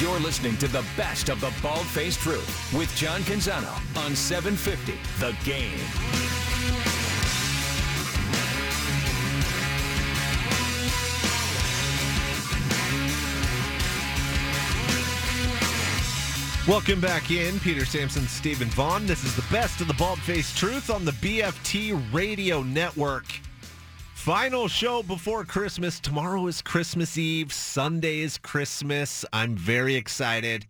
You're listening to the best of the Bald Faced Truth with John Canzano on 750 The Game. Welcome back in, Peter Sampson, Stephen Vaughn. This is the best of the bald faced truth on the BFT Radio Network. Final show before Christmas. Tomorrow is Christmas Eve. Sunday is Christmas. I'm very excited.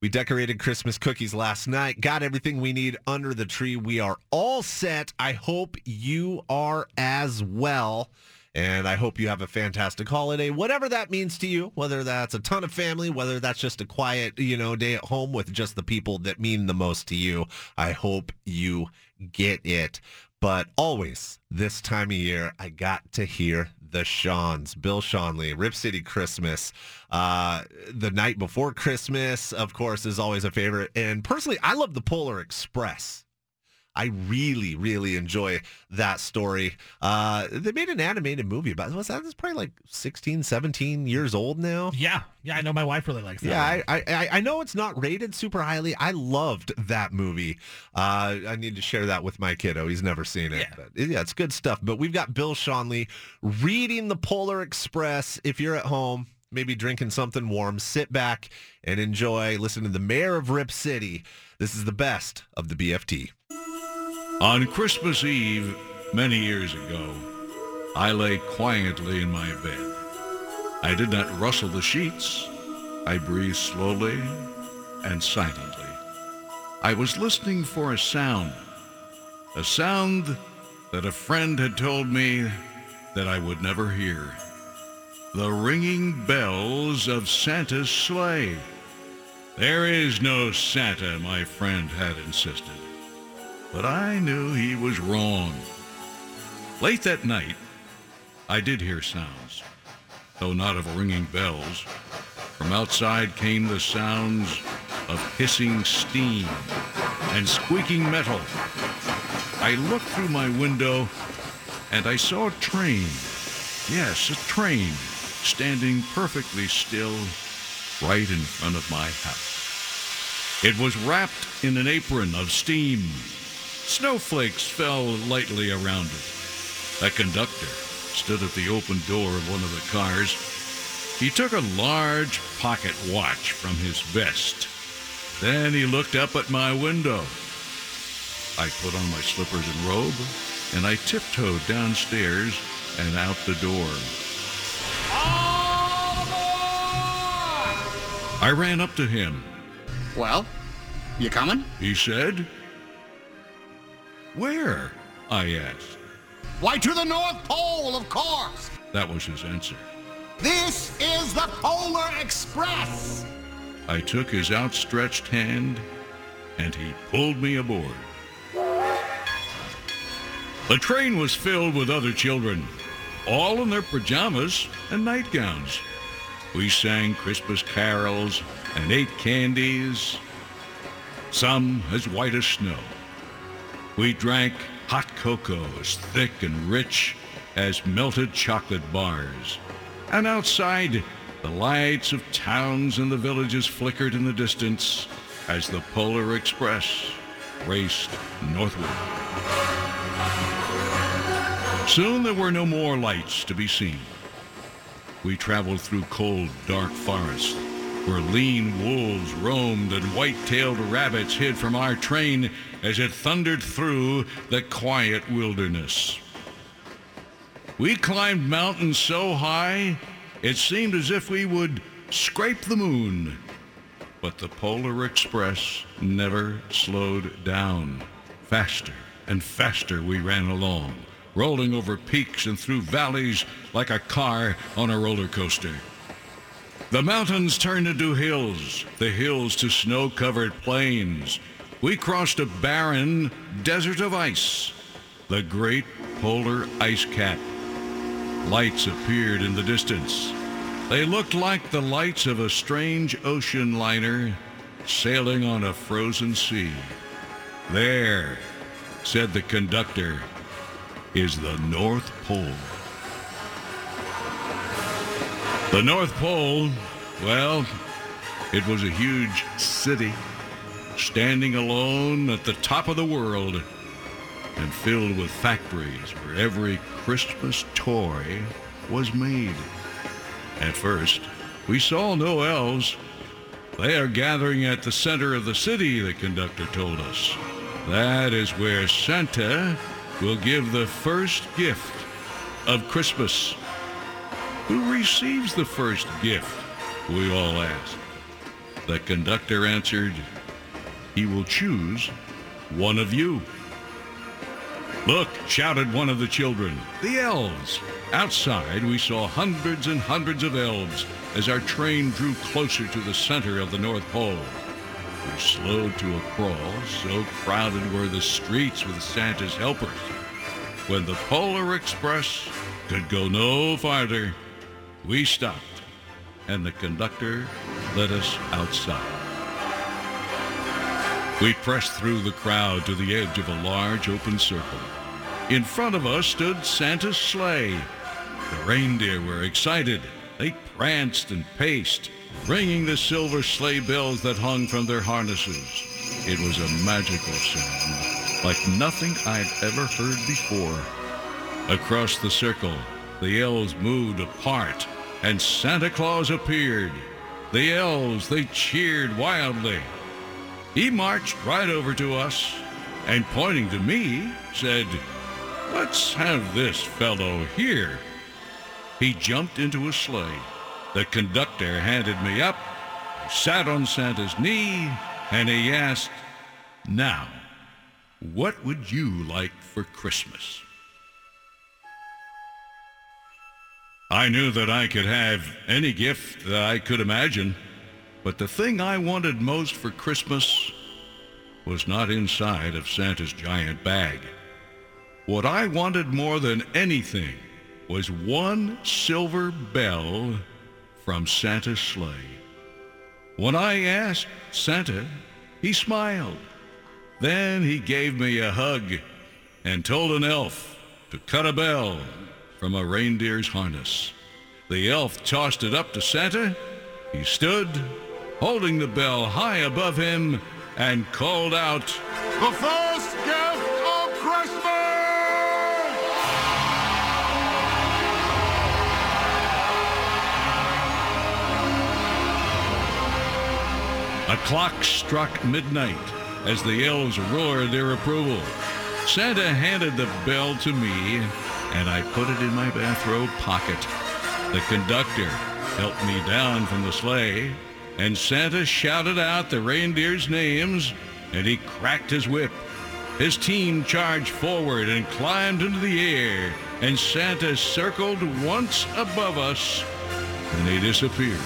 We decorated Christmas cookies last night, got everything we need under the tree. We are all set. I hope you are as well. And I hope you have a fantastic holiday, whatever that means to you, whether that's a ton of family, whether that's just a quiet, you know, day at home with just the people that mean the most to you. I hope you get it. But always this time of year, I got to hear the Schonz, Bill Schonely, Rip City Christmas. Uh, the night before Christmas, of course, is always a favorite. And personally, I love the Polar Express. I really, really enjoy that story. Uh, they made an animated movie about it. That? It's probably like 16, 17 years old now. Yeah, yeah, I know my wife really likes that. Yeah. I, I, I know it's not rated super highly. I loved that movie. Uh, I need to share that with my kiddo. He's never seen it. Yeah. But yeah, it's good stuff. But we've got Bill Schonely reading the Polar Express. If you're at home, maybe drinking something warm, sit back and enjoy. Listen to the mayor of Rip City. This is the best of the BFT. On Christmas Eve, many years ago, I lay quietly in my bed. I did not rustle the sheets. I breathed slowly and silently. I was listening for a sound, a sound that a friend had told me that I would never hear. The ringing bells of Santa's sleigh. There is no Santa, my friend had insisted but I knew he was wrong. Late that night, I did hear sounds, though not of ringing bells. From outside came the sounds of hissing steam and squeaking metal. I looked through my window and I saw a train. Yes, a train standing perfectly still right in front of my house. It was wrapped in an apron of steam Snowflakes fell lightly around it. A conductor stood at the open door of one of the cars. He took a large pocket watch from his vest. Then he looked up at my window. I put on my slippers and robe, and I tiptoed downstairs and out the door. I ran up to him. Well, you coming? He said, Where? I asked. Why, to the North Pole, of course. That was his answer. This is the Polar Express. I took his outstretched hand and he pulled me aboard. The train was filled with other children, all in their pajamas and nightgowns. We sang Christmas carols and ate candies, some as white as snow. We drank hot cocoa as thick and rich as melted chocolate bars. And outside, the lights of towns and the villages flickered in the distance as the Polar Express raced northward. Soon there were no more lights to be seen. We traveled through cold, dark forests where lean wolves roamed and white-tailed rabbits hid from our train as it thundered through the quiet wilderness. We climbed mountains so high it seemed as if we would scrape the moon. But the Polar Express never slowed down. Faster and faster we ran along, rolling over peaks and through valleys like a car on a roller coaster. The mountains turned into hills, the hills to snow-covered plains. We crossed a barren desert of ice, the great polar ice cap. Lights appeared in the distance. They looked like the lights of a strange ocean liner sailing on a frozen sea. There, said the conductor, is the North Pole. The North Pole, well, It was a huge city, standing alone at the top of the world and filled with factories where every Christmas toy was made. At first, we saw no elves. They are gathering at the center of the city, the conductor told us. That is where Santa will give the first gift of Christmas. Who receives the first gift? We all asked. The conductor answered, He will choose one of you. Look, shouted one of the children, the elves. Outside, we saw hundreds and hundreds of elves as our train drew closer to the center of the North Pole. We slowed to a crawl, so crowded were the streets with Santa's helpers. When the Polar Express could go no farther, we stopped, and the conductor led us outside. We pressed through the crowd to the edge of a large open circle. In front of us stood Santa's sleigh. The reindeer were excited. They pranced and paced, ringing the silver sleigh bells that hung from their harnesses. It was a magical sound, like nothing I'd ever heard before. Across the circle, the elves moved apart, and Santa Claus appeared. The elves, they cheered wildly. He marched right over to us and pointing to me, said, Let's have this fellow here. He jumped into a sleigh. The conductor handed me up, sat on Santa's knee, and he asked, Now, what would you like for Christmas? I knew that I could have any gift that I could imagine, but the thing I wanted most for Christmas was not inside of Santa's giant bag. What I wanted more than anything was one silver bell from Santa's sleigh. When I asked Santa, he smiled. Then he gave me a hug and told an elf to cut a bell from a reindeer's harness. The elf tossed it up to Santa. He stood, holding the bell high above him, and called out, The first gift of Christmas! A clock struck midnight as the elves roared their approval. Santa handed the bell to me, and I put it in my bathrobe pocket. The conductor helped me down from the sleigh, and Santa shouted out the reindeers' names, and he cracked his whip. His team charged forward and climbed into the air, and Santa circled once above us, and they disappeared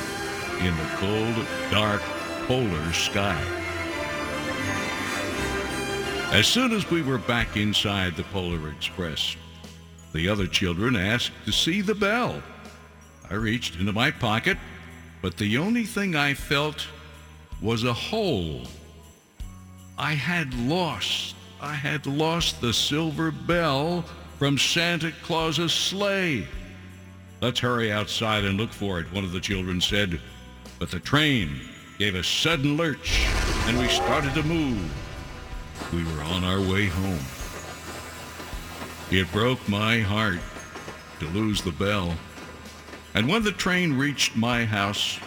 in the cold, dark, polar sky. As soon as we were back inside the Polar Express, the other children asked to see the bell. I reached into my pocket, but the only thing I felt was a hole. I had lost, I had lost the silver bell from Santa Claus's sleigh. Let's hurry outside and look for it, one of the children said. But the train gave a sudden lurch, and we started to move. We were on our way home. It broke my heart to lose the bell. And when the train reached my house,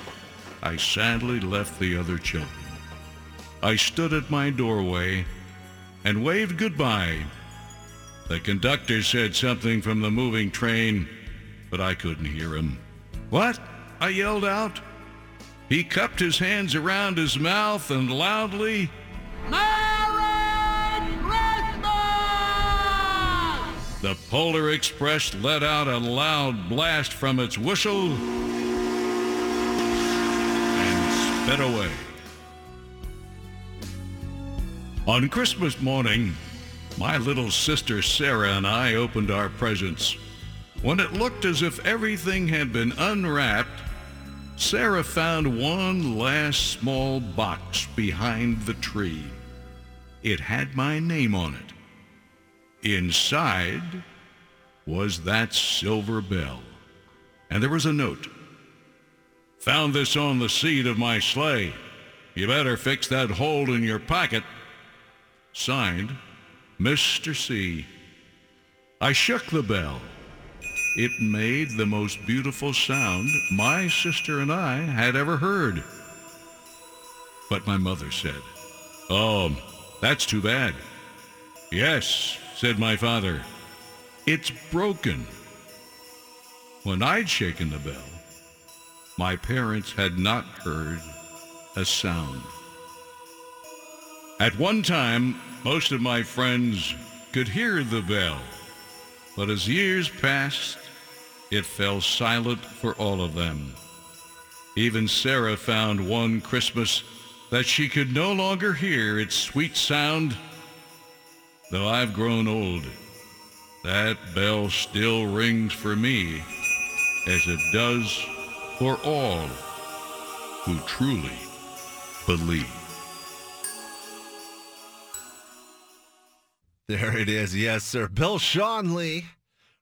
I sadly left the other children. I stood at my doorway and waved goodbye. The conductor said something from the moving train, but I couldn't hear him. What? I yelled out. He cupped his hands around his mouth and loudly, Merry The Polar Express let out a loud blast from its whistle and sped away. On Christmas morning, my little sister Sarah and I opened our presents. When it looked as if everything had been unwrapped, Sarah found one last small box behind the tree. It had my name on it. Inside was that silver bell. And there was a note. Found this on the seat of my sleigh. You better fix that hole in your pocket. Signed, Mr. C. I shook the bell. It made the most beautiful sound my sister and I had ever heard. But my mother said, Oh, that's too bad. Yes, said my father. It's broken. When I'd shaken the bell, my parents had not heard a sound. At one time, most of my friends could hear the bell, but as years passed, it fell silent for all of them. Even Sarah found one Christmas that she could no longer hear its sweet sound. Though I've grown old, that bell still rings for me as it does for all who truly believe. There it is. Yes, sir. Bill Schonely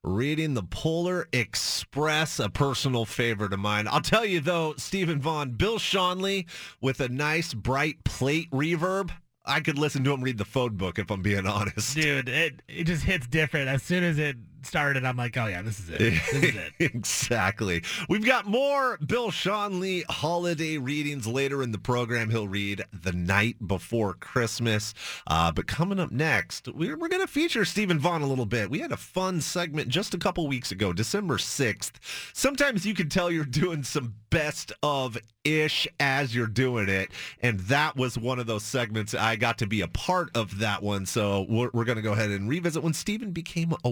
reading the Polar Express, a personal favorite of mine. I'll tell you though, Stephen Vaughn, Bill Schonely with a nice bright plate reverb. I could listen to him read the phone book if I'm being honest. Dude, it, it just hits different. As soon as it started, I'm like, oh yeah, this is it. This is it. exactly. We've got more Bill Schonely holiday readings later in the program. He'll read The Night Before Christmas. Uh, but coming up next, we're, we're going to feature Stephen Vaughn a little bit. We had a fun segment just a couple weeks ago, December 6th. Sometimes you can tell you're doing some best of ish as you're doing it. And that was one of those segments. I got to be a part of that one. So we're, we're going to go ahead and revisit when Stephen became a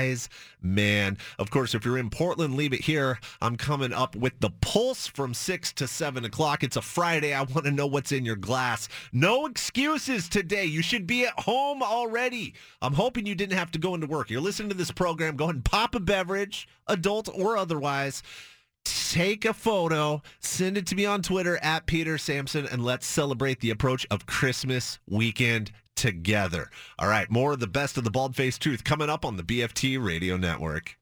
wise man. Of course, if you're in Portland, leave it here. I'm coming up with the pulse from 6 to 7 o'clock. It's a Friday. I want to know what's in your glass. No excuses today. You should be at home already. I'm hoping you didn't have to go into work. You're listening to this program. Go ahead and pop a beverage, adult or otherwise take a photo, send it to me on Twitter at Peter Sampson, and let's celebrate the approach of Christmas weekend together. All right, more of the best of the bald faced truth coming up on the BFT radio network.